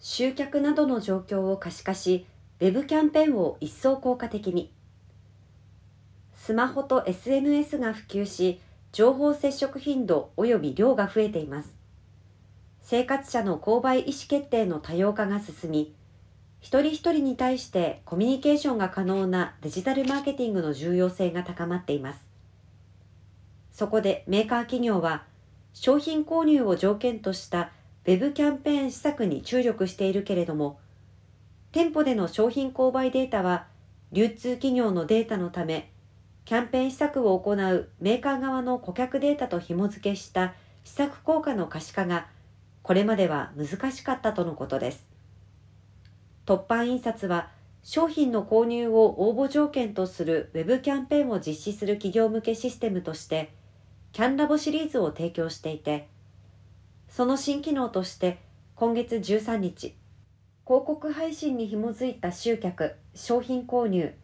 集客などの状況を可視化し、ウェブキャンペーンを一層効果的に。スマホと SNS が普及し、情報接触頻度及び量が増えています。生活者の購買意思決定の多様化が進み、一人一人に対してコミュニケーションが可能なデジタルマーケティングの重要性が高まっています。そこでメーカー企業は商品購入を条件としたウェブキャンペーン施策に注力しているけれども、店舗での商品購買データは流通企業のデータのため、キャンペーン施策を行うメーカー側の顧客データと紐付けした施策効果の可視化がこれまでは難しかったとのことです。突版印刷は商品の購入を応募条件とするウェブキャンペーンを実施する企業向けシステムとしてキャンラボシリーズを提供していてその新機能として今月13日広告配信に紐づいた集客商品購入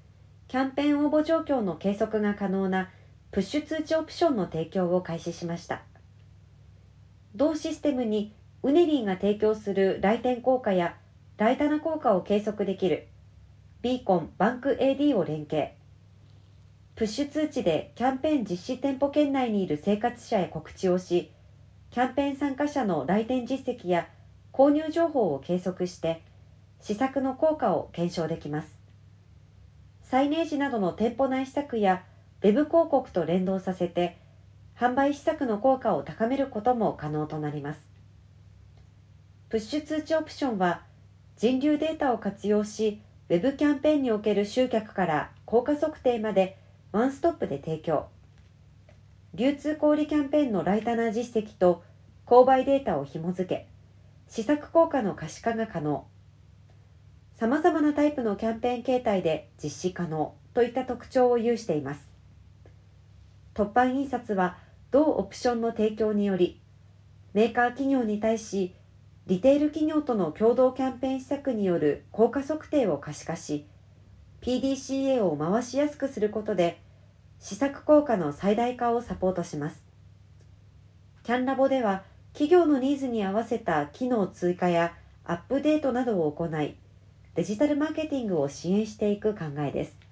キャンペーン応募状況の計測が可能なプッシュ通知オプションの提供を開始しました。同システムにウネリーが提供する来店効果や大棚効果を計測できるビーコンバンク AD を連携。プッシュ通知でキャンペーン実施店舗圏内にいる生活者へ告知をしキャンペーン参加者の来店実績や購入情報を計測して施策の効果を検証できますサイネージなどの店舗内施策やウェブ広告と連動させて販売施策の効果を高めることも可能となりますプッシュ通知オプションは人流データを活用し、ウェブキャンペーンにおける集客から効果測定までワンストップで提供。流通小売キャンペーンのライタナー実績と購買データを紐付け、施策効果の可視化が可能。様々なタイプのキャンペーン形態で実施可能といった特徴を有しています。突版印刷は同オプションの提供により、メーカー企業に対しリテール企業との共同キャンペーン施策による効果測定を可視化し PDCA を回しやすくすることで施策効果の最大化をサポートします。キャンラボでは企業のニーズに合わせた機能追加やアップデートなどを行いデジタルマーケティングを支援していく考えです。